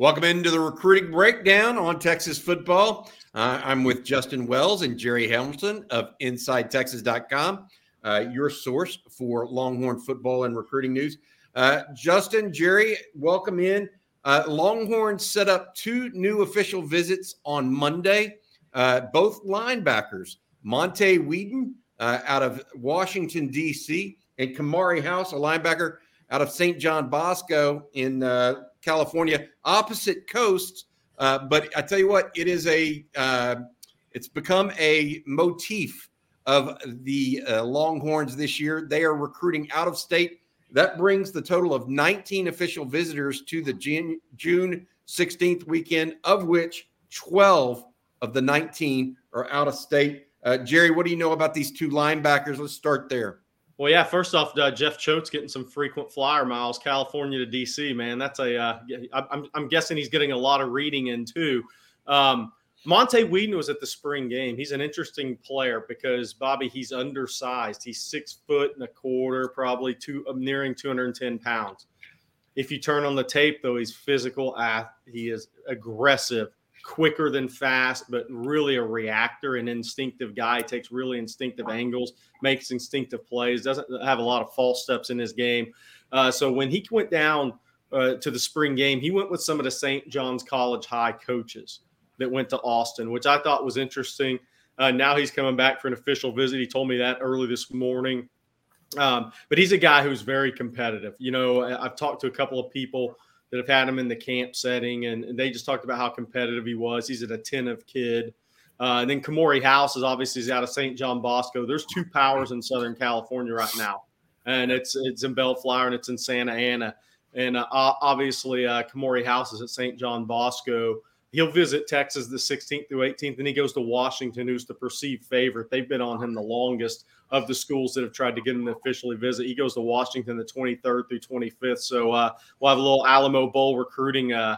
Welcome into the recruiting breakdown on Texas football. Uh, I'm with Justin Wells and Gerry Hamilton of InsideTexas.com, uh, your source for Longhorn football and recruiting news. Uh, Justin, Gerry, welcome in. Uh, Longhorn set up two new official visits on Monday. Uh, both linebackers, Monte Wheaton uh, out of Washington, D.C., and Kamari House, a linebacker out of St. John Bosco in California, opposite coasts. Uh, but I tell you what, it is a uh, it's become a motif of the uh, Longhorns this year. They are recruiting out of state. That brings the total of 19 official visitors to the June, June 16th weekend, of which 12 of the 19 are out of state. Uh, Gerry, what do you know about these two linebackers? Let's start there. Well, yeah. First off, uh, Jeff Choate's getting some frequent flyer miles, California to DC. Man, that's a. Uh, I'm, I'm guessing he's getting a lot of reading in too. Um, Monte Wheaton was at the spring game. He's an interesting player because Bobby, he's undersized. He's six foot and a quarter, probably two, uh, nearing 210 pounds. If you turn on the tape, though, he's physical. He is aggressive quicker than fast, but really a reactor, an instinctive guy. Takes really instinctive angles, makes instinctive plays, doesn't have a lot of false steps in his game. Uh, so when he went down uh, to the spring game, he went with some of the St. John's College High coaches that went to Austin, which I thought was interesting. Uh, now he's coming back for an official visit. He told me that early this morning. Um, but he's a guy who's very competitive. You know, I've talked to a couple of people that have had him in the camp setting, and, they just talked about how competitive he was. He's an attentive kid. Uh, and then Kamori House is obviously he's out of St. John Bosco. There's two powers in Southern California right now, and it's it's in Bellflower and it's in Santa Ana. And uh, obviously, uh, Kamori House is at St. John Bosco. He'll visit Texas the 16th through 18th, and he goes to Washington, who's the perceived favorite. They've been on him the longest of the schools that have tried to get him to officially visit. He goes to Washington the 23rd through 25th. So uh, we'll have a little Alamo Bowl recruiting uh,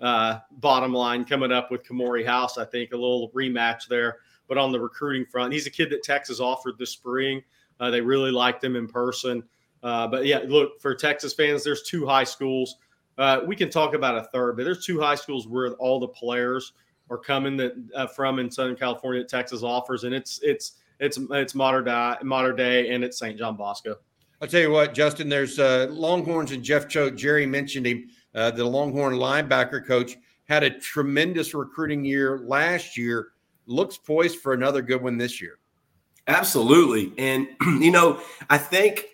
uh, bottom line coming up with Kamori House. I think a little rematch there. But on the recruiting front, he's a kid that Texas offered this spring. Uh, they really liked him in person. Uh, but yeah, look for Texas fans. There's two high schools. Uh, we can talk about a third, but there's two high schools where all the players are coming that from in Southern California that Texas offers, and it's it's it's it's modern day, modern day, and it's St. John Bosco. I'll tell you what, Justin. There's uh, Longhorns and Jeff Choate. Gerry mentioned him. Uh, the Longhorn linebacker coach had a tremendous recruiting year last year. Looks poised for another good one this year. Absolutely, and you know, I think,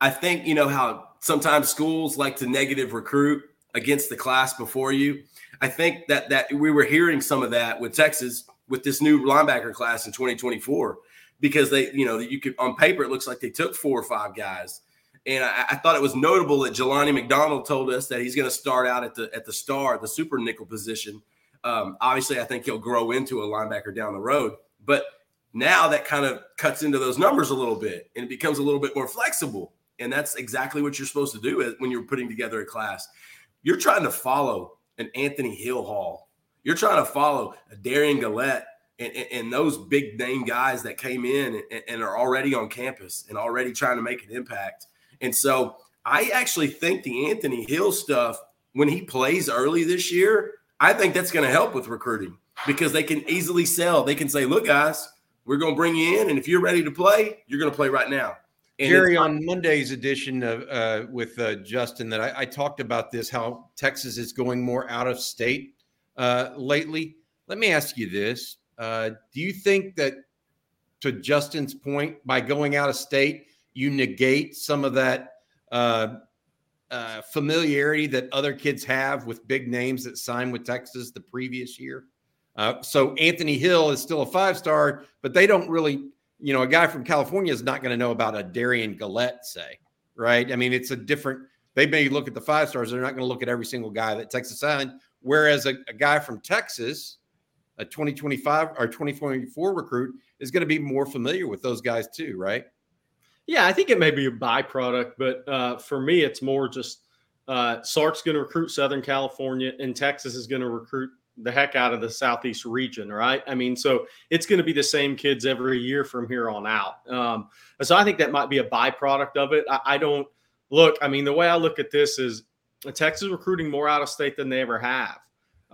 I think you know how sometimes schools like to negative recruit against the class before you. I think that that we were hearing some of that with Texas with this new linebacker class in 2024 because they, you know, you could on paper it looks like they took four or five guys. And I, I thought it was notable that Jelani McDonald told us that he's going to start out at the at the star, the super nickel position. Um, obviously, I think he'll grow into a linebacker down the road, but now that kind of cuts into those numbers a little bit and it becomes a little bit more flexible. And that's exactly what you're supposed to do when you're putting together a class. You're trying to follow an Anthony Hill-Hall. You're trying to follow a Derion Gullette and, and, those big name guys that came in and, and, are already on campus and already trying to make an impact. And so I actually think the Anthony Hill stuff, when he plays early this year, I think that's going to help with recruiting because they can easily sell. They can say, look, guys, we're going to bring you in. And if you're ready to play, you're going to play right now. And Gerry, on Monday's edition of uh, with uh, Justin, that I, I, talked about this, how Texas is going more out of state uh, lately. Let me ask you this: uh, do you think that, to Justin's point, by going out of state, you negate some of that uh, uh, familiarity that other kids have with big names that signed with Texas the previous year? Uh, so Anthony Hill is still a five star, but they don't really, you know, a guy from California is not going to know about a Derion Gullette, say, right? I mean, it's a different. They may look at the five stars; they're not going to look at every single guy that Texas signed. Whereas a, a guy from Texas a 2025 or 2024 recruit is going to be more familiar with those guys too, right? Yeah, I think it may be a byproduct, but uh, for me, it's more just uh, Sark's going to recruit Southern California, and Texas is going to recruit the heck out of the Southeast region, right? I mean, so it's going to be the same kids every year from here on out. Um, so I think that might be a byproduct of it. I, I don't look. I mean, the way I look at this is Texas recruiting more out of state than they ever have.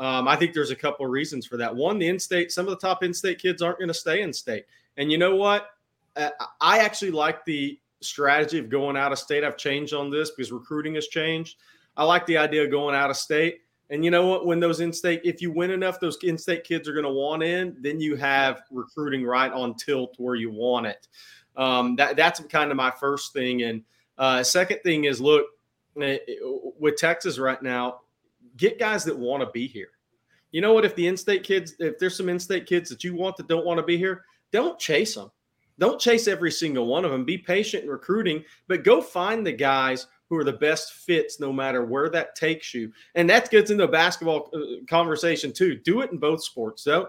Um, I think there's a couple of reasons for that. One, the in-state, some of the top in-state kids aren't going to stay in state, and you know what? Uh, I actually like the strategy of going out of state. I've changed on this because recruiting has changed. I like the idea of going out of state. And you know what? When those in-state, if you win enough, those in-state kids are going to want in. Then you have recruiting right on tilt where you want it. Um, that that's kind of my first thing. And uh, second thing is, look, eh, with Texas right now, get guys that want to be here. You know what? If the in-state kids, if there's some in-state kids that you want that don't want to be here, don't chase them. Don't chase every single one of them. Be patient in recruiting, but go find the guys who are the best fits no matter where that takes you. And that gets into a basketball uh, conversation too. Do it in both sports. So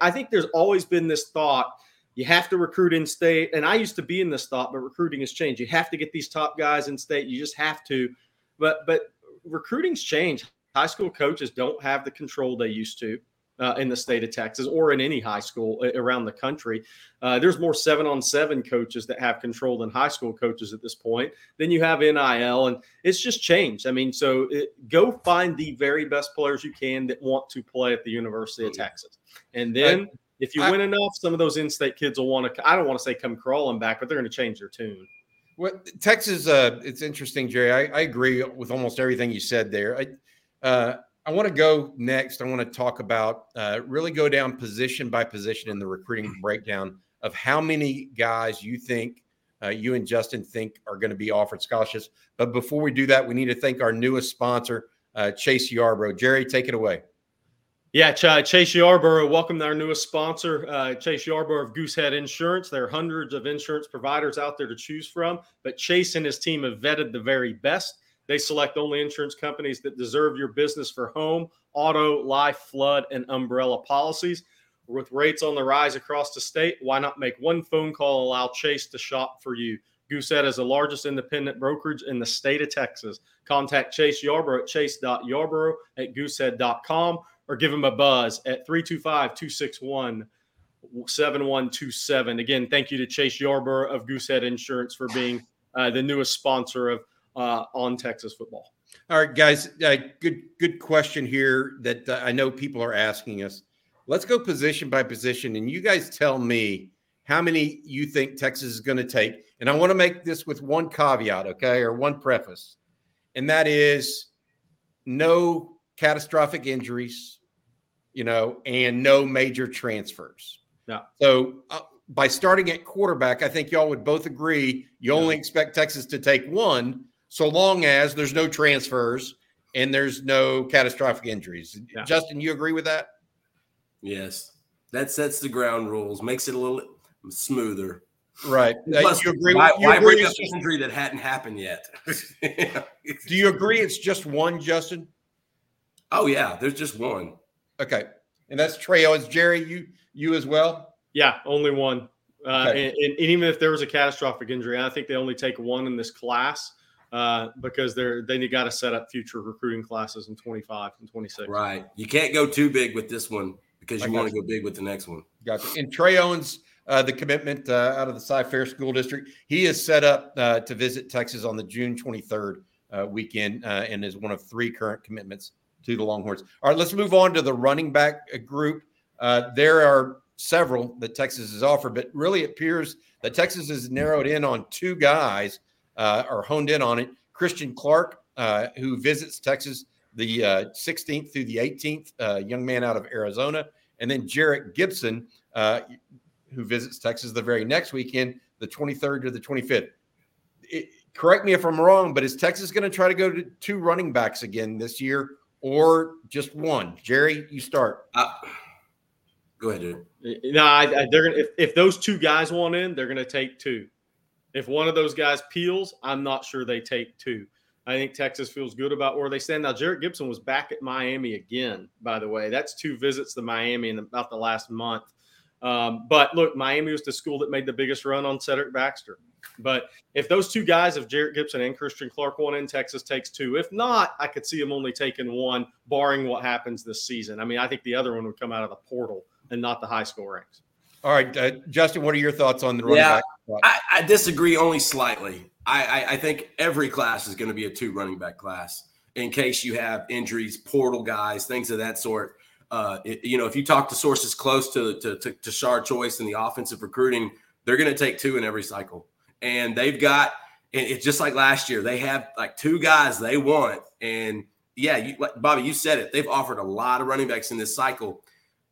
I think there's always been this thought you have to recruit in state. And I used to be in this thought, but recruiting has changed. You have to get these top guys in state. You just have to. But but recruiting's changed. High school coaches don't have the control they used to uh, in the state of Texas or in any high school uh, around the country. Uh, there's more seven on seven coaches that have control than high school coaches at this point. Then you have NIL, and it's just changed. I mean, so it, go find the very best players you can that want to play at the University of Texas. And then if you I, win enough, some of those in state kids will want to, I don't want to say come crawling back, but they're going to change their tune. What Texas? Uh, it's interesting, Gerry. I, I, agree with almost everything you said there. Uh, I want to go next. I want to talk about uh, really go down position by position in the recruiting breakdown of how many guys you think uh, you and Justin think are going to be offered scholarships. But before we do that, we need to thank our newest sponsor, uh, Chase Yarborough. Gerry, take it away. Yeah, Chase Yarborough, welcome to our newest sponsor, uh, Chase Yarborough of Goosehead Insurance. There are hundreds of insurance providers out there to choose from, but Chase and his team have vetted the very best they select only insurance companies that deserve your business for home, auto, life, flood, and umbrella policies. With rates on the rise across the state, why not make one phone call and allow Chase to shop for you? Goosehead is the largest independent brokerage in the state of Texas. Contact Chase Yarborough at chase.yarborough at goosehead.com or give him a buzz at 325 261 7127. Again, thank you to Chase Yarborough of Goosehead Insurance for being uh, the newest sponsor of uh, on Texas football. All right, guys. Uh, good good question here that uh, I know people are asking us. Let's go position by position, and you guys tell me how many you think Texas is going to take. And I want to make this with one caveat, okay, or one preface, and that is no catastrophic injuries, you know, and no major transfers. Yeah. So uh, by starting at quarterback, I think y'all would both agree you only expect Texas to take one so long as there's no transfers and there's no catastrophic injuries. Yeah. Justin, you agree with that? Yes. That sets the ground rules, makes it a little smoother. Right. Plus, you agree, why, you why agree bring up just, injury that hadn't happened yet? do you agree it's just one, Justin? Oh yeah, there's just one. Okay, and that's Trey Owens. Gerry, you you as well? Yeah, only one. Uh, okay. and, and, even if there was a catastrophic injury, I think they only take one in this class uh, because they're they got to set up future recruiting classes in 25 and 26. Right. You can't go too big with this one because you want to go big with the next one. Gotcha. And Trey Owens, uh, the commitment uh, out of the Cy-Fair School District, he is set up uh, to visit Texas on the June 23rd uh, weekend uh, and is one of three current commitments to the Longhorns. All right, let's move on to the running back group. there are several that Texas has offered, but really appears that Texas has narrowed in on two guys – uh, are honed in on it. Christian Clark, uh, who visits Texas the uh, 16th through the 18th, uh, young man out of Arizona, and then Jerrick Gibson, uh, who visits Texas the very next weekend, the 23rd to the 25th. It, correct me if I'm wrong, but is Texas going to try to go to two running backs again this year, or just one? Gerry, you start. Uh, go ahead, dude. No, I, I, they're gonna if, if those two guys want in, they're going to take two. If one of those guys peels, I'm not sure they take two. I think Texas feels good about where they stand. Now, Jerrick Gibson was back at Miami again, by the way. That's two visits to Miami in about the last month. Um, but look, Miami was the school that made the biggest run on Cedric Baxter. But if those two guys, if Jerrick Gibson and Christian Clark one in, Texas takes two. If not, I could see them only taking one, barring what happens this season. I mean, I think the other one would come out of the portal and not the high school ranks. All right, uh, Justin, what are your thoughts on the running yeah, back? I, I, disagree only slightly. I, I, I think every class is going to be a two running back class. in case you have injuries, portal guys, things of that sort. Uh, it, you know, if you talk to sources close to to, to, to Shard Choice and the offensive recruiting, they're going to take two in every cycle, and they've got. And it's just like last year. They have like two guys they want, and yeah, you, Bobby, you said it. They've offered a lot of running backs in this cycle,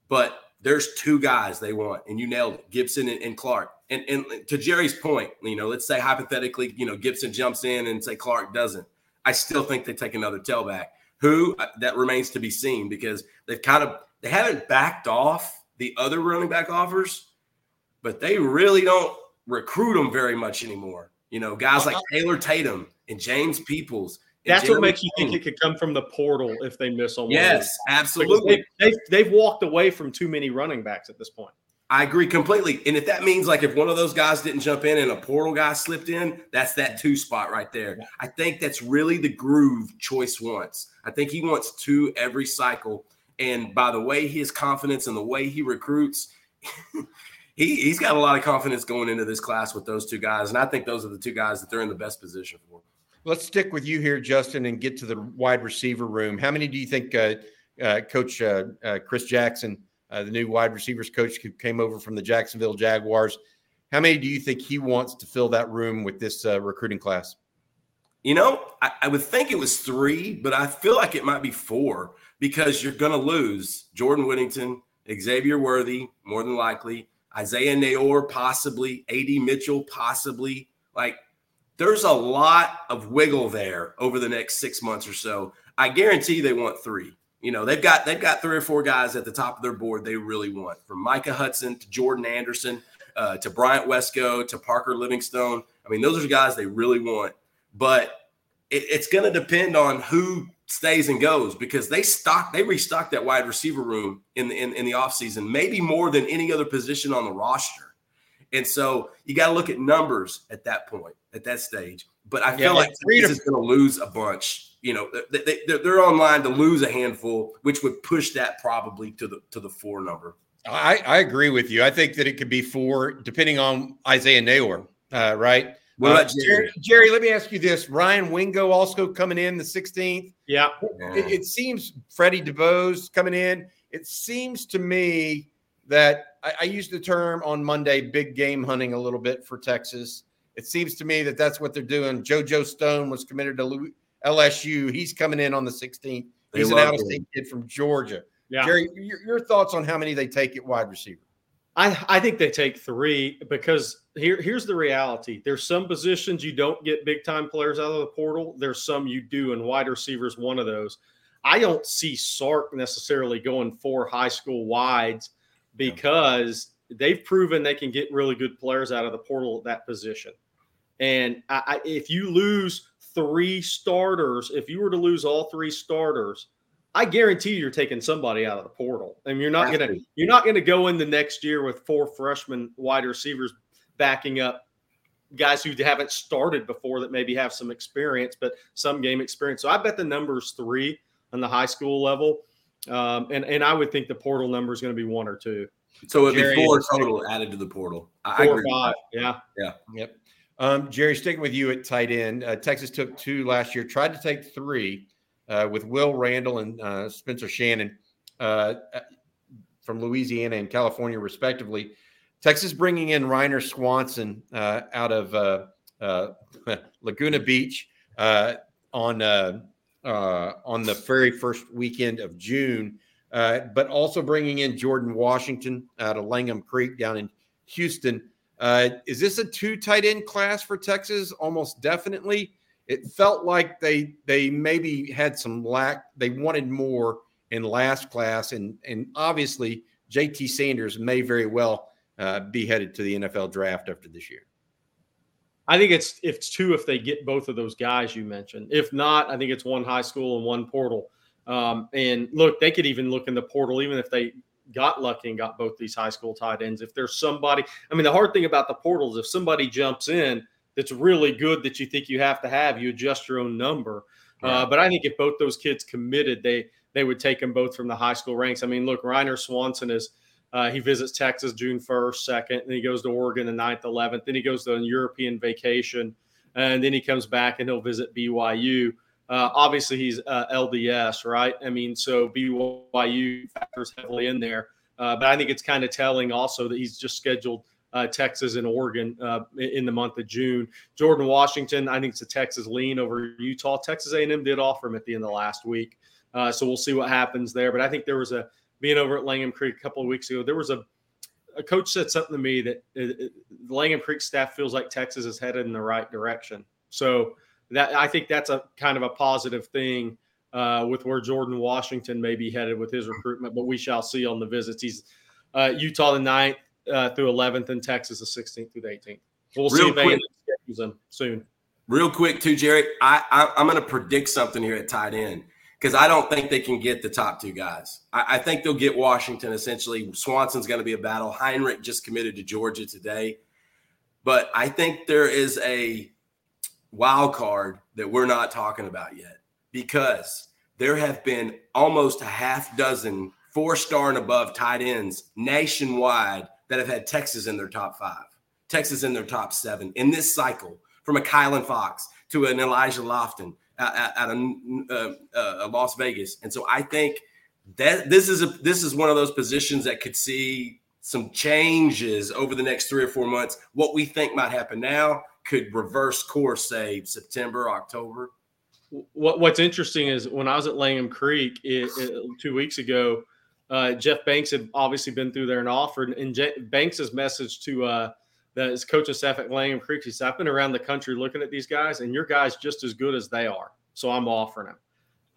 but there's two guys they want, and you nailed it: Gibson and, and Clark. And, and to Gerry's point, you know, let's say hypothetically, you know, Gibson jumps in and say Clark doesn't. I still think they take another tailback. Who uh, that remains to be seen because they've kind of they haven't backed off the other running back offers, but they really don't recruit them very much anymore. You know, guys like Taylor Tatum and James Peoples. That's what makes you think it could come from the portal if they miss on one. Yes, absolutely. They, they've, they've walked away from too many running backs at this point. I agree completely. And if that means like if one of those guys didn't jump in and a portal guy slipped in, that's that two spot right there. Yeah. I think that's really the groove Choice wants. I think he wants two every cycle. And by the way, his confidence and the way he recruits, he, he's got a lot of confidence going into this class with those two guys. And I think those are the two guys that they're in the best position for. Let's stick with you here, Justin, and get to the wide receiver room. How many do you think uh, uh, Coach uh, uh, Chris Jackson, uh, the new wide receivers coach who came over from the Jacksonville Jaguars, how many do you think he wants to fill that room with this uh, recruiting class? You know, I, I would think it was three, but I feel like it might be four because you're going to lose Jordan Whittington, Xavier Worthy, more than likely, Isaiah Neyor, possibly, AD Mitchell, possibly. Like, there's a lot of wiggle there over the next six months or so. I guarantee they want three. You know, they've got they've got three or four guys at the top of their board they really want, from Micah Hudson to Jordan Anderson uh, to Bryant Wesco to Parker Livingstone. I mean, those are guys they really want but it, it's going to depend on who stays and goes because they stock they restocked that wide receiver room in the in, in the offseason maybe more than any other position on the roster and so you got to look at numbers at that point at that stage but i feel like three Texas is going to lose a bunch you know they, they, they're, they're online to lose a handful which would push that probably to the to the four number I, I agree with you. I think that it could be four, depending on Isaiah Neyor, uh, right? what Uh, Gerry? Gerry, Gerry, let me ask you this. Ryan Wingo also coming in the 16th. Yeah. It, it seems Freddie Dubose coming in. It seems to me that I, I used the term on Monday, big game hunting a little bit for Texas. It seems to me that that's what they're doing. JoJo Stone was committed to LSU. He's coming in on the 16th. They He's an love out of state kid from Georgia. Yeah. Gerry, your, your thoughts on how many they take at wide receiver? I, I think they take three because here here's the reality. There's some positions you don't get big time players out of the portal. There's some you do, and wide receivers one of those. I don't see Sark necessarily going four high school wides because they've proven they can get really good players out of the portal at that position. And I, I, if you lose three starters, if you were to lose all three starters, I guarantee you're taking somebody out of the portal. I mean, you're not to. you're not going to go in the next year with four freshman wide receivers backing up guys who haven't started before that maybe have some experience, but some game experience. So I bet the number's three on the high school level, um, and and I would think the portal number is going to be one or two, so it'd Gerry, be four total added to the portal I, I four or five. Yeah, Yeah. Yep. Um, Gerry, sticking with you at tight end, uh, Texas took two last year, tried to take three uh, with Will Randle and uh, Spencer Shannon uh, from Louisiana and California, respectively. Texas bringing in Ryner Swanson uh, out of uh, uh, Laguna Beach uh, on uh, on the very first weekend of June, uh, but also bringing in Jordan Washington out of Langham Creek down in Houston. Uh, is this a two tight end class for Texas? Almost definitely. It felt like they they maybe had some lack. They wanted more in last class, and and obviously JT Sanders may very well uh, be headed to the NFL draft after this year. I think it's it's two if they get both of those guys you mentioned. If not, I think it's one high school and one portal. Um, and look, they could even look in the portal, even if they got lucky and got both these high school tight ends. If there's somebody, I mean, the hard thing about the portal is if somebody jumps in that's really good that you think you have to have, you adjust your own number. Uh, but I think if both those kids committed, they they would take them both from the high school ranks. I mean, look, Ryner Swanson is uh, he visits Texas June 1st, 2nd, and he goes to Oregon the 9th, 11th. Then he goes to a European vacation, and then he comes back and he'll visit BYU Uh, obviously, he's uh, LDS, right? I mean, so BYU factors heavily in there. Uh, but I think it's kind of telling also that he's just scheduled uh, Texas and Oregon uh, in the month of June. Jordan Washington, I think it's a Texas lean over Utah. Texas A&M did offer him at the end of last week, so we'll see what happens there. But I think there was a being over at Langham Creek a couple of weeks ago. There was a a coach said something to me that it, it, Langham Creek staff feels like Texas is headed in the right direction. So that I think that's a kind of a positive thing uh, with where Jordan Washington may be headed with his recruitment, but we shall see on the visits. He's uh, Utah the 9th uh, through 11th, and Texas the 16th through the 18th. We'll Real see if quick. schedules them soon. Real quick, too, Gerry. I, I I'm going to predict something here at tight end because I don't think they can get the top two guys. I, I think they'll get Washington essentially. Swanson's going to be a battle. Heinrich just committed to Georgia today, but I think there is a wild card that we're not talking about yet because there have been almost a half dozen four star and above tight ends nationwide that have had Texas in their top five, Texas in their top seven in this cycle, from a Kylan Fox to an Elijah Lofton at, a, uh, uh, Las Vegas. And so I think that this is a this is one of those positions that could see some changes over the next three or four months. What we think might happen now could reverse course, say September, October. What, what's interesting is when I was at Langham Creek it, it, two weeks ago, uh, Jeff Banks had obviously been through there and offered. And Je- Banks's message to the, his coaching staff at Langham Creek, he said, "I've been around the country looking at these guys, and your guys just as good as they are. So I'm offering them."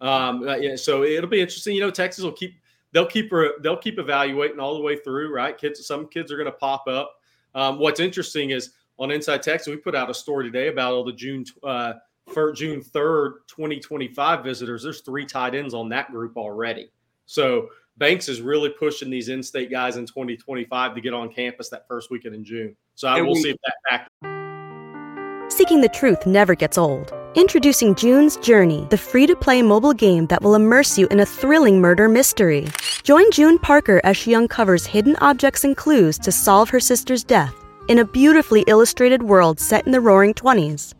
Um, uh, yeah, so it'll be interesting. You know, Texas will keep they'll keep they'll keep evaluating all the way through. Right, kids. Some kids are going to pop up. Um, what's interesting is on Inside Texas, we put out a story today about all the June uh, for June third, twenty twenty five visitors. There's three tight ends on that group already. So Banks is really pushing these in-state guys in 2025 to get on campus that first weekend in June. So I will see if that back. Seeking the truth never gets old. Introducing June's Journey, the free-to-play mobile game that will immerse you in a thrilling murder mystery. Join June Parker as she uncovers hidden objects and clues to solve her sister's death in a beautifully illustrated world set in the roaring 20s.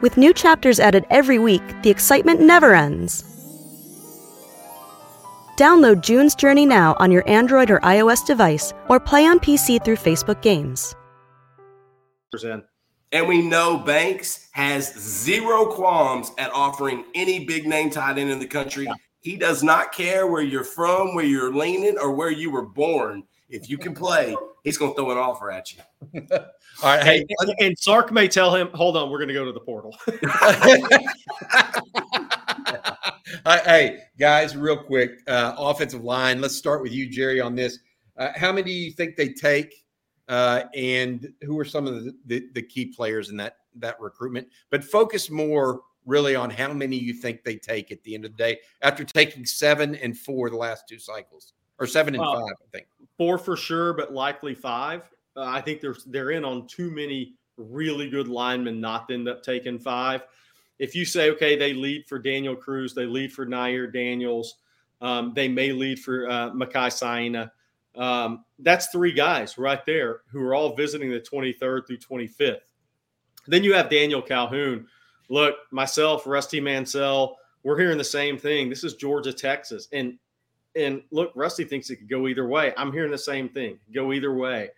With new chapters added every week, the excitement never ends. Download June's Journey now on your Android or iOS device or play on PC through Facebook Games. And we know Banks has zero qualms at offering any big name tight end in the country. He does not care where you're from, where you're leaning, or where you were born. If you can play, he's going to throw an offer at you. All right. Hey, and, and Sark may tell him, hold on, we're going to go to the portal. hey, guys, real quick, uh, offensive line. Let's start with you, Gerry, on this. Uh, how many do you think they take? Uh, and who are some of the, the, the, key players in that that recruitment? But focus more really on how many you think they take at the end of the day after taking seven and four the last two cycles, or seven and five, I think. Four for sure, but likely five. Uh, I think they're they're in on too many really good linemen not to end up taking five if you say, okay, they lead for Daniel Cruz, they lead for Nyier Daniels, um, they may lead for uh, Makai Saina. Um, that's three guys right there who are all visiting the 23rd through 25th. Then you have Daniel Calhoun. Look, myself, Rusty Mansell, we're hearing the same thing. This is Georgia, Texas. And and look, Rusty thinks it could go either way. I'm hearing the same thing. Go either way.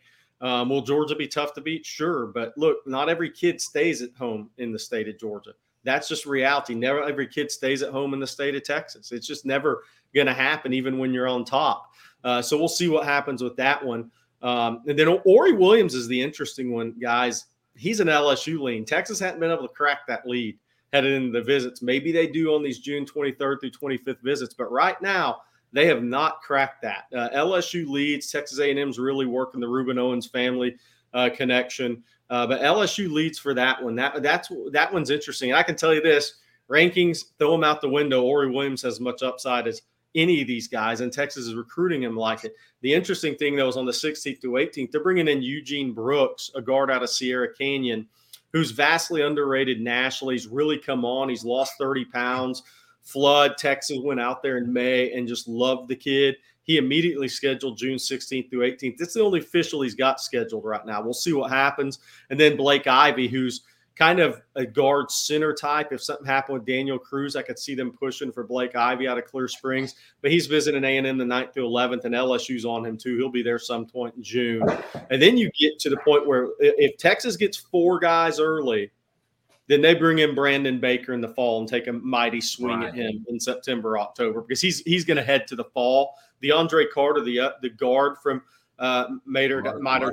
Um, will Georgia be tough to beat? Sure. But look, not every kid stays at home in the state of Georgia that's just reality. Never every kid stays at home in the state of Texas. It's just never going to happen, even when you're on top. Uh, so we'll see what happens with that one. Um, and then Ori Williams is the interesting one, guys. He's an LSU lean. Texas hadn't been able to crack that lead headed into the visits. Maybe they do on these June 23rd through 25th visits, but right now they have not cracked that. Uh, LSU leads. Texas A&M's really working the Rueben Owens family uh, connection. Uh, but LSU leads for that one. That that's that one's interesting. And I can tell you this: rankings throw them out the window. Ori Williams has as much upside as any of these guys, and Texas is recruiting him like it. The interesting thing though is on the 16th through 18th, they're bringing in Eugene Brooks, a guard out of Sierra Canyon, who's vastly underrated nationally. He's really come on. He's lost 30 pounds. Flood, Texas went out there in May and just loved the kid. He immediately scheduled June 16th through 18th. It's the only official he's got scheduled right now. We'll see what happens. And then Blake Ivy, who's kind of a guard center type. If something happened with Daniel Cruz, I could see them pushing for Blake Ivy out of Clear Springs. But he's visiting A and M the 9th through 11th, and LSU's on him too. He'll be there some point in June. And then you get to the point where if Texas gets four guys early, then they bring in Brandon Baker in the fall and take a mighty swing right. at him in September, October, because he's he's going to head to the fall. The Andre Carter, the uh, the guard from uh, Mater, Mater.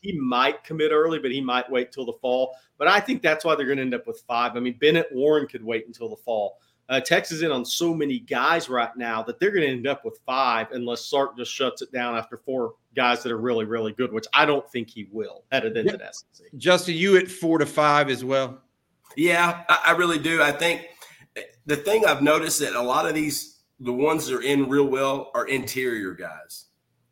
He might commit early, but he might wait till the fall. But I think that's why they're going to end up with five. I mean, Bennett Warren could wait until the fall. Uh, Texas is in on so many guys right now that they're going to end up with five unless Sark just shuts it down after four guys that are really, really good, which I don't think he will headed into yeah. SEC. Justin, you at four to five as well? Yeah, I, I really do. I think eh, the thing I've noticed that a lot of these, the ones that are in real well, are interior guys.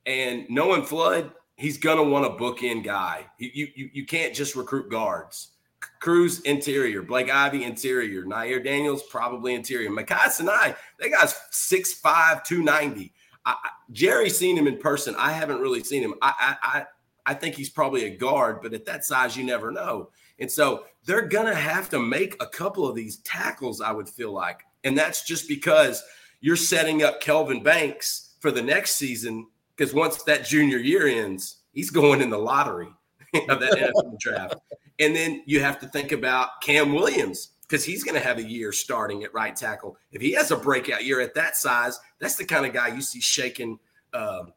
And knowing Flood, he's gonna want a bookend guy. You, you you can't just recruit guards. Cruz interior, Blake Ivy interior, Nyier Daniels probably interior. Makai Saina, that guy's 6'5", 290. I, seen him in person. I haven't really seen him. I, I I think he's probably a guard, but at that size, you never know. And so they're gonna have to make a couple of these tackles. I would feel like, and that's just because you're setting up Kelvin Banks for the next season because once that junior year ends, he's going in the lottery of that NFL draft. And then you have to think about Cam Williams because he's going to have a year starting at right tackle. If he has a breakout year at that size, that's the kind of guy you see shaking um,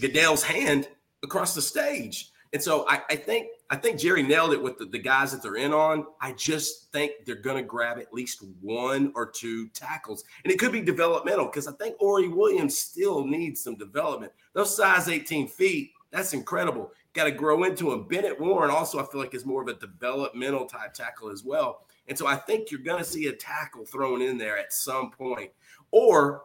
Goodell's hand across the stage. And so I, I, think I think Gerry nailed it with the, the, guys that they're in on. I just think they're going to grab at least one or two tackles, and it could be developmental because I think Ori Williams still needs some development. Those size 18 feet, that's incredible. Got to grow into him. Bennett Warren also, I feel like is more of a developmental type tackle as well. And so I think you're going to see a tackle thrown in there at some point, or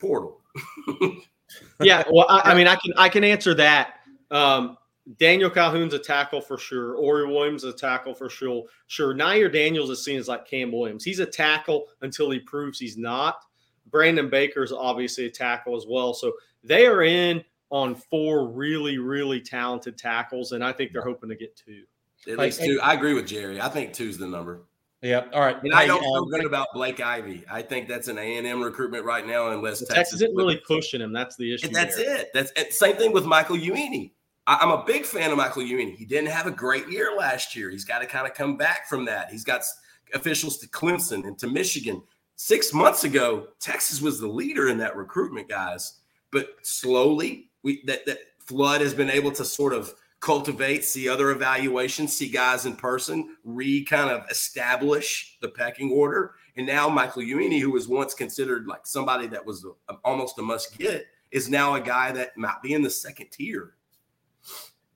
portal. yeah, well, I, I mean, I can I can answer that. Um, Daniel Calhoun's a tackle for sure. Ori Williams is a tackle for sure. Sure. Nyier Daniels is seen as like Cam Williams. He's a tackle until he proves he's not. Brandon Baker's obviously a tackle as well. So they are in on four really, really talented tackles, and I think they're hoping to get two. At least two. I agree with Gerry. I think two's the number. Yeah. All right. And I don't feel um, good about Blake Ivy. I think that's an A and M recruitment right now, unless Texas, Texas isn't really pushing him. That's the issue. And that's there. it. That's same thing with Michael Uini. I'm a big fan of Michael Uini. He didn't have a great year last year. He's got to kind of come back from that. He's got officials to Clemson and to Michigan. Six months ago, Texas was the leader in that recruitment, guys. But slowly, we that, that Flood has been able to sort of cultivate, see other evaluations, see guys in person, re kind of establish the pecking order. And now Michael Uini, who was once considered like somebody that was a, almost a must get, is now a guy that might be in the second tier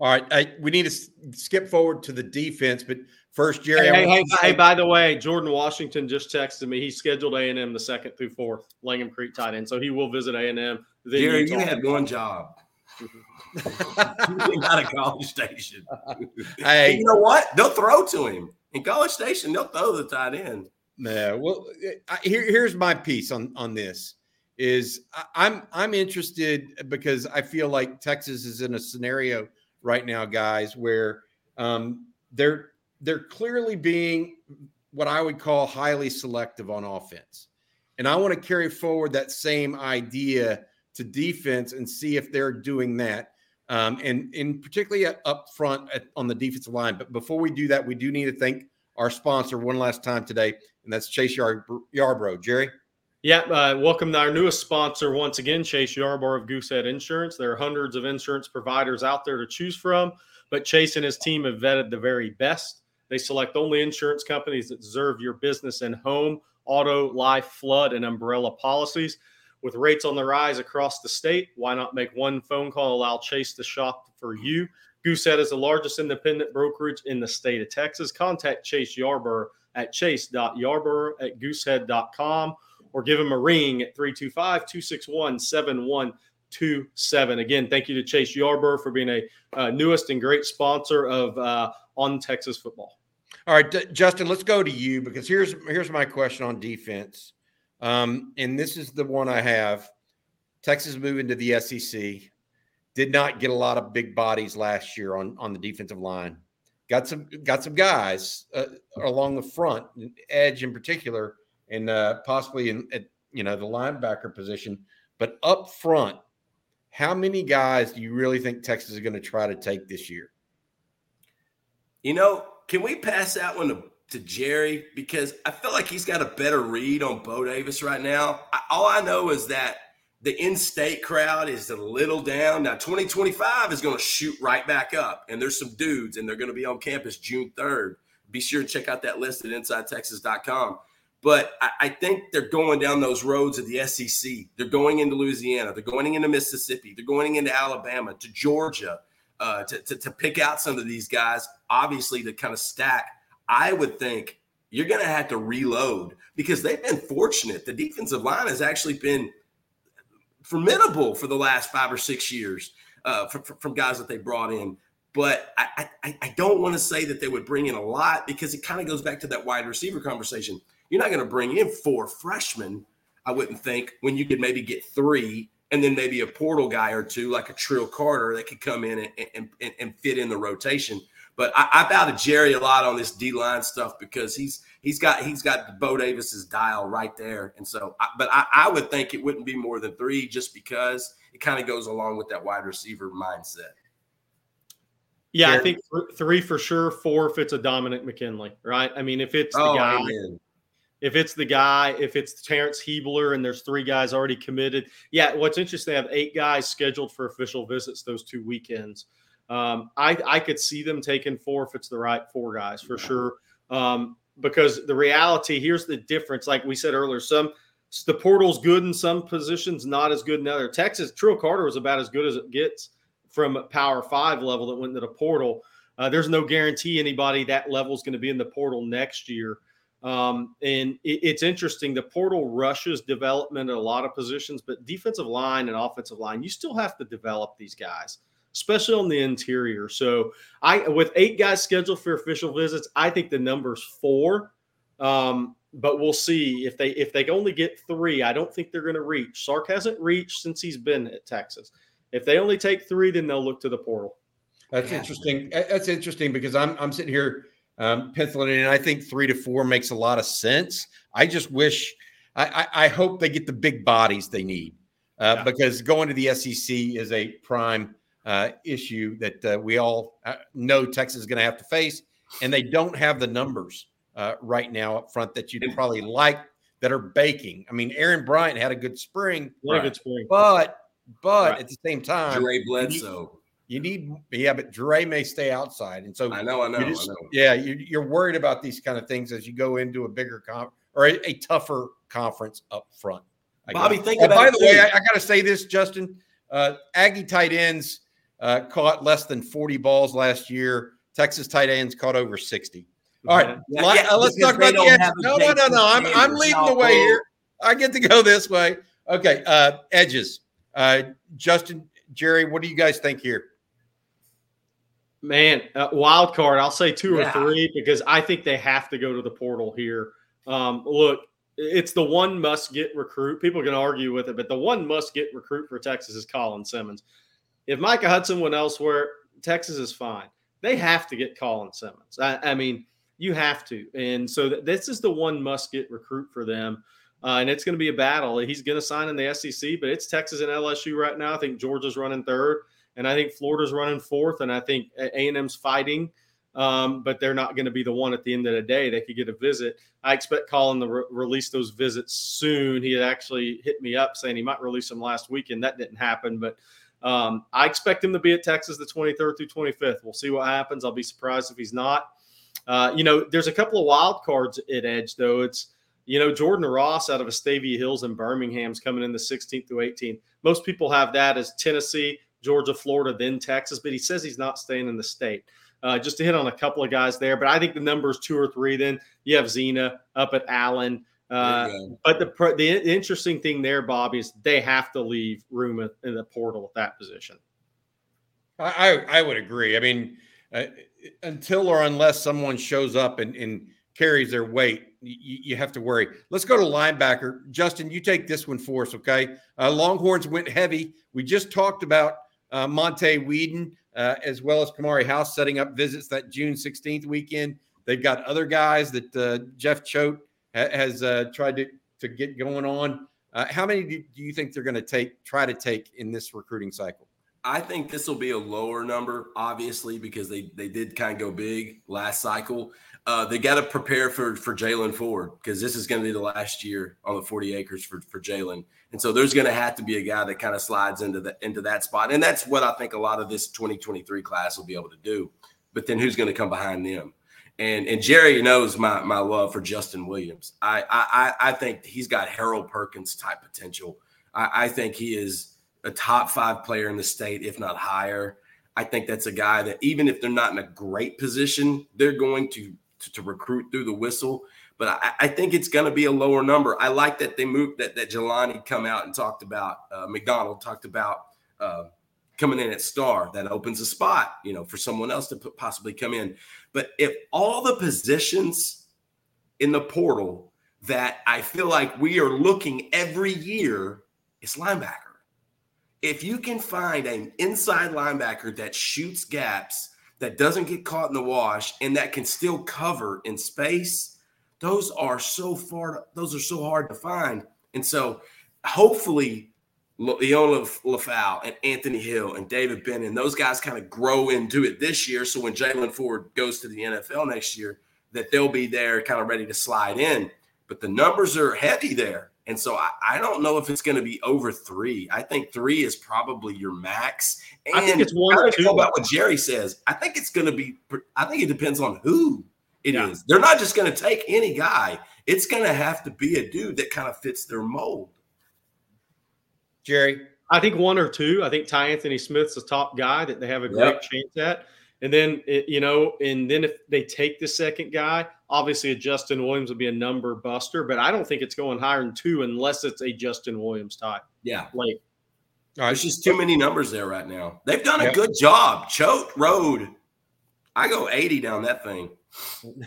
all right, I, we need to skip forward to the defense, but first, Gerry. Hey, hey, hey, by the way, Jordan Washington just texted me. He scheduled A and M the second through fourth, Langham Creek tight end, so he will visit A and M. Gerry, you had one job. you got a College Station. Hey, you know what? They'll throw to him in College Station. They'll throw the tight end. Yeah. Well, I, here, here's my piece on on this. Is I'm I'm interested because I feel like Texas is in a scenario right now, guys, where um, they're they're clearly being what I would call highly selective on offense. And I want to carry forward that same idea to defense and see if they're doing that. Um, and, and particularly up front at, on the defensive line. But before we do that, we do need to thank our sponsor one last time today, and that's Chase Yar- Yarborough. Gerry? Yeah, uh, welcome to our newest sponsor once again, Chase Yarborough of Goosehead Insurance. There are hundreds of insurance providers out there to choose from, but Chase and his team have vetted the very best. They select only insurance companies that deserve your business and home, auto, life, flood, and umbrella policies. With rates on the rise across the state, why not make one phone call, and allow Chase to shop for you? Goosehead is the largest independent brokerage in the state of Texas. Contact Chase Yarborough at chase.yarborough at goosehead.com or give him a ring at 325 261 7127. Again, thank you to Chase Yarborough for being a uh, newest and great sponsor of uh, On Texas Football. All right, Justin, let's go to you because here's here's my question on defense. Um, and this is the one I have. Texas moving to the SEC did not get a lot of big bodies last year on, on the defensive line. got some got some guys uh, along the front, edge in particular, and uh, possibly in at you know the linebacker position. But up front, how many guys do you really think Texas is going to try to take this year? You know, can we pass that one to, to Gerry because I feel like he's got a better read on Bo Davis right now. I, all I know is that the in-state crowd is a little down. Now 2025 is going to shoot right back up, and there's some dudes, and they're going to be on campus June 3rd. Be sure to check out that list at InsideTexas.com. But I, I think they're going down those roads of the SEC. They're going into Louisiana. They're going into Mississippi. They're going into Alabama, to Georgia, uh, to, to, to pick out some of these guys, obviously to kind of stack. I would think you're going to have to reload because they've been fortunate. The defensive line has actually been formidable for the last five or six years uh, from, from guys that they brought in. But I, I, I don't want to say that they would bring in a lot because it kind of goes back to that wide receiver conversation. You're not going to bring in four freshmen, I wouldn't think, when you could maybe get three and then maybe a portal guy or two like a Trill Carter that could come in and, and, and fit in the rotation. But I, I bow to Gerry a lot on this D line stuff because he's he's got he's got Bo Davis's dial right there, and so. I, but I, I would think it wouldn't be more than three, just because it kind of goes along with that wide receiver mindset. Yeah, Gerry? I think three for sure. Four if it's a Dominic McKinley, right? I mean, if it's the oh, guy. Amen if it's the guy, if it's Terrence Hebler and there's three guys already committed. Yeah, what's interesting, they have eight guys scheduled for official visits those two weekends. Um, I, I could see them taking four if it's the right four guys for sure. Um, because the reality here's the difference. Like we said earlier, some the portal's good in some positions, not as good in other. Texas, Trill Carter was about as good as it gets from Power Five level that went into the portal. Uh, there's no guarantee anybody that level is going to be in the portal next year. Um, and it, it's interesting. The portal rushes development at a lot of positions, but defensive line and offensive line, you still have to develop these guys, especially on the interior. So I, with eight guys scheduled for official visits, I think the number's four. Um, but we'll see if they if they only get three. I don't think they're going to reach. Sark hasn't reached since he's been at Texas. If they only take three, then they'll look to the portal. That's yeah. interesting. That's interesting because I'm I'm sitting here um, penciling in. I think three to four makes a lot of sense. I just wish, I, I, I hope they get the big bodies they need uh, yeah. because going to the SEC is a prime uh, issue that uh, we all uh, know Texas is going to have to face, and they don't have the numbers uh, right now up front that you'd probably like that are baking. I mean, Aaron Bryant had a good spring, right. a good spring, but but right. at the same time, Dre Bledsoe you need, yeah, but Dre may stay outside, and so I know, I know, just, I know. Yeah, you, are worried about these kind of things as you go into a bigger comp or a, a tougher conference up front. I Bobby, guess. think oh, about. By the way, I, I got to say this, Justin. Uh, Aggie tight ends uh, caught less than 40 balls last year. Texas tight ends caught over 60. All right, yeah, yeah, uh, let's talk about the edges. No, no, no, no. I'm, I'm leading the way here. I get to go this way. Okay, uh, edges. Uh, Justin, Gerry, what do you guys think here? Man, uh, wild card. I'll say two yeah. or three because I think they have to go to the portal here. Um, look, it's the one must get recruit. People can argue with it, but the one must get recruit for Texas is Colin Simmons. If Micah Hudson went elsewhere, Texas is fine. They have to get Colin Simmons. I, I mean, you have to. And so th- this is the one must get recruit for them. Uh, and it's going to be a battle. He's going to sign in the SEC, but it's Texas and LSU right now. I think Georgia's running third and I think Florida's running fourth, and I think A and M's fighting, um, but they're not going to be the one at the end of the day. They could get a visit. I expect Colin to re- release those visits soon. He had actually hit me up saying he might release them last weekend. That didn't happen, but um, I expect him to be at Texas the 23rd through 25th. We'll see what happens. I'll be surprised if he's not. Uh, you know, there's a couple of wild cards at Edge though. It's you know, Jordan Ross out of Vestavia Hills and Birmingham's coming in the 16th through 18th. Most people have that as Tennessee. Georgia, Florida, then Texas, but he says he's not staying in the state. Uh, just to hit on a couple of guys there, but I think the number is two or three. Then you have Zena up at Allen. Uh, but the the interesting thing there, Bobby, is they have to leave room in the portal at that position. I I would agree. I mean, uh, until or unless someone shows up and, and carries their weight, you, you, have to worry. Let's go to linebacker. Justin, you take this one for us, okay? Uh, Longhorns went heavy. We just talked about uh, Monte Wheaton. uh, as well as Kamari House setting up visits that June 16th weekend. They've got other guys that uh, Jeff Choate ha- has uh, tried to, to get going on. Uh, how many do, do you think they're going to take, try to take in this recruiting cycle? I think this will be a lower number, obviously, because they they did kind of go big last cycle. Uh, they got to prepare for for Jaylan Ford because this is going to be the last year on the 40 acres for for Jaylan, and so there's going to have to be a guy that kind of slides into the into that spot, and that's what I think a lot of this 2023 class will be able to do. But then who's going to come behind them? And and Gerry knows my my love for Justin Williams. I I I think he's got Harold Perkins type potential. I, I think he is a top five player in the state, if not higher. I think that's a guy that even if they're not in a great position, they're going to to, to recruit through the whistle. But I, I think it's going to be a lower number. I like that they moved that that Jelani come out and talked about uh, McDonald talked about uh, coming in at star. That opens a spot, you know, for someone else to possibly come in. But if all the positions in the portal that I feel like we are looking every year is linebacker. If you can find an inside linebacker that shoots gaps that doesn't get caught in the wash and that can still cover in space those are so far those are so hard to find and so hopefully Liona Lefau and Anthony Hill and David Bennett, those guys kind of grow into it this year. So when Jaylan Ford goes to the NFL next year, that they'll be there kind of ready to slide in. But the numbers are heavy there. And so I, I don't know if it's going to be over three. I think three is probably your max. And I think it's one or two. About what Gerry says, I think it's going to be. I think it depends on who it yeah. is. They're not just going to take any guy. It's going to have to be a dude that kind of fits their mold. Gerry, I think one or two. I think Tyanthony Smith's the top guy that they have a great yep. chance at. And then it, you know, and then if they take the second guy, obviously a Justin Williams would be a number buster, but I don't think it's going higher than two unless it's a Justin Williams type. Yeah, like there's just too many numbers there right now. They've done a yep. good job. Choate Road, I go 80 down that thing.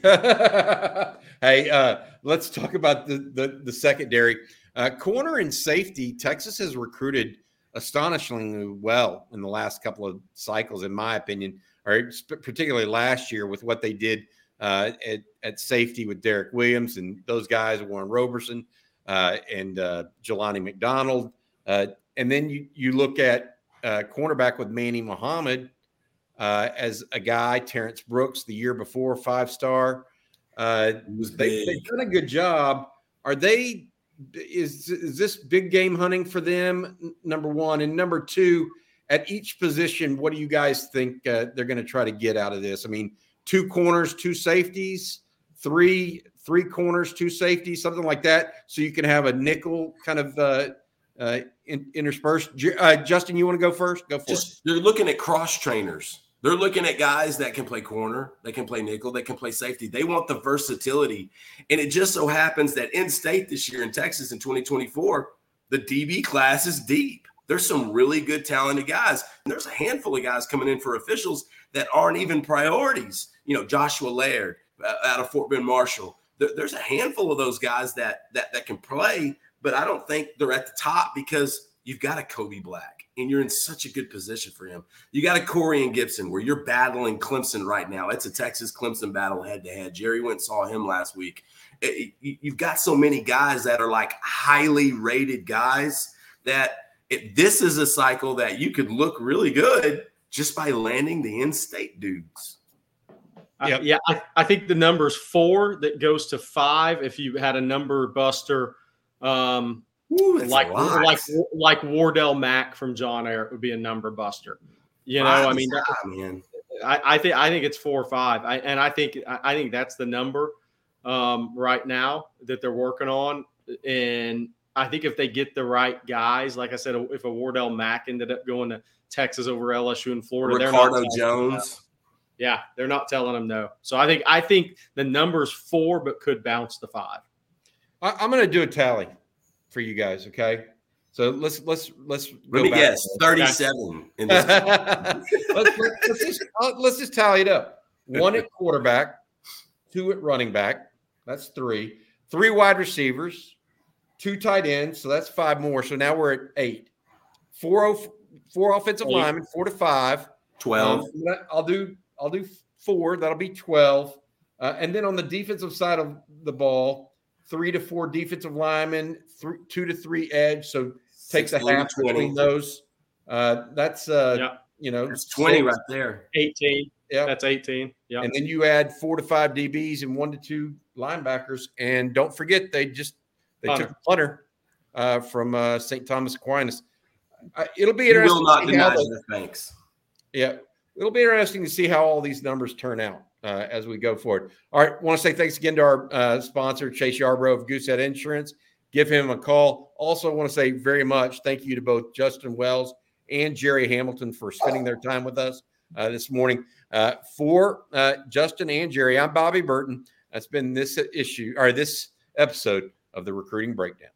hey, uh, let's talk about the the, the secondary uh, corner and safety. Texas has recruited astonishingly well in the last couple of cycles, in my opinion or particularly last year with what they did uh, at, at safety with Derrick Williams and those guys, Warren Roberson uh, and uh, Jelani McDonald. Uh, and then you, you look at uh, cornerback with Manny Muhammad uh, as a guy, Terrence Brooks, the year before, five star. Uh, they, they've done a good job. Are they? Is is this big game hunting for them? Number one, and number two, at each position, what do you guys think uh, they're going to try to get out of this? I mean, two corners, two safeties, three three corners, two safeties, something like that, so you can have a nickel kind of uh, uh, in, interspersed. Uh, Justin, you want to go first? Go for Just, it. They're looking at cross trainers. They're looking at guys that can play corner, they can play nickel, they can play safety. They want the versatility. And it just so happens that in state this year in Texas in 2024, the DB class is deep there's some really good talented guys. And there's a handful of guys coming in for officials that aren't even priorities. You know, Joshua Laird uh, out of Fort Bend Marshall. There, there's a handful of those guys that that that can play, but I don't think they're at the top because you've got a Kobe Black and you're in such a good position for him. You got a Corian Gipson where you're battling Clemson right now. It's a Texas Clemson battle head to head. Gerry went saw him last week. It, you've got so many guys that are like highly rated guys that it, this is a cycle that you could look really good just by landing the in-state dudes. Yep. yeah, I, I, think the number is four that goes to five if you had a number buster, um, Ooh, like like like Wardell Mack from John Ehret would be a number buster. You know, I mean, that, man. I, I, think I think it's four or five, I, and I think I think that's the number um, right now that they're working on, and I think if they get the right guys, like I said, if a Wardell Mack ended up going to Texas over LSU and Florida, Ricardo they're not Jones. Yeah, they're not telling them no. So I think I think the number's four, but could bounce to five. I, am going to do a tally for you guys. Okay, so let's let's let's let me guess thirty-seven. In this let's, let's, let's, just, uh, let's just tally it up. One at quarterback, two at running back. That's three. Three wide receivers, two tight ends, so that's five more. So now we're at eight. Four, four offensive eight. linemen, four to five, 12. Um, I'll do I'll do four. That'll be 12. Uh, and then on the defensive side of the ball, three to four defensive linemen, three, two to three edge. So takes a half 20. between those. Uh, that's uh, Yeah. you know That's 20 six. right there. 18. Yeah. That's 18. Yeah. And then you add four to five DBs and one to two linebackers. And don't forget, they just they Punter. took a punter uh, from uh, St. Thomas Aquinas. Uh, it'll be You interesting. will not to see how deny the- Jeff Banks. yeah, it'll be interesting to see how all these numbers turn out uh, as we go forward. All right, want to say thanks again to our uh, sponsor Chase Yarborough of Goosehead Insurance. Give him a call. Also, want to say very much thank you to both Justin Wells and Gerry Hamilton for spending their time with us uh, this morning. Uh, for uh, Justin and Gerry, I'm Bobby Burton. That's been this issue or this episode of the Recruiting Breakdown.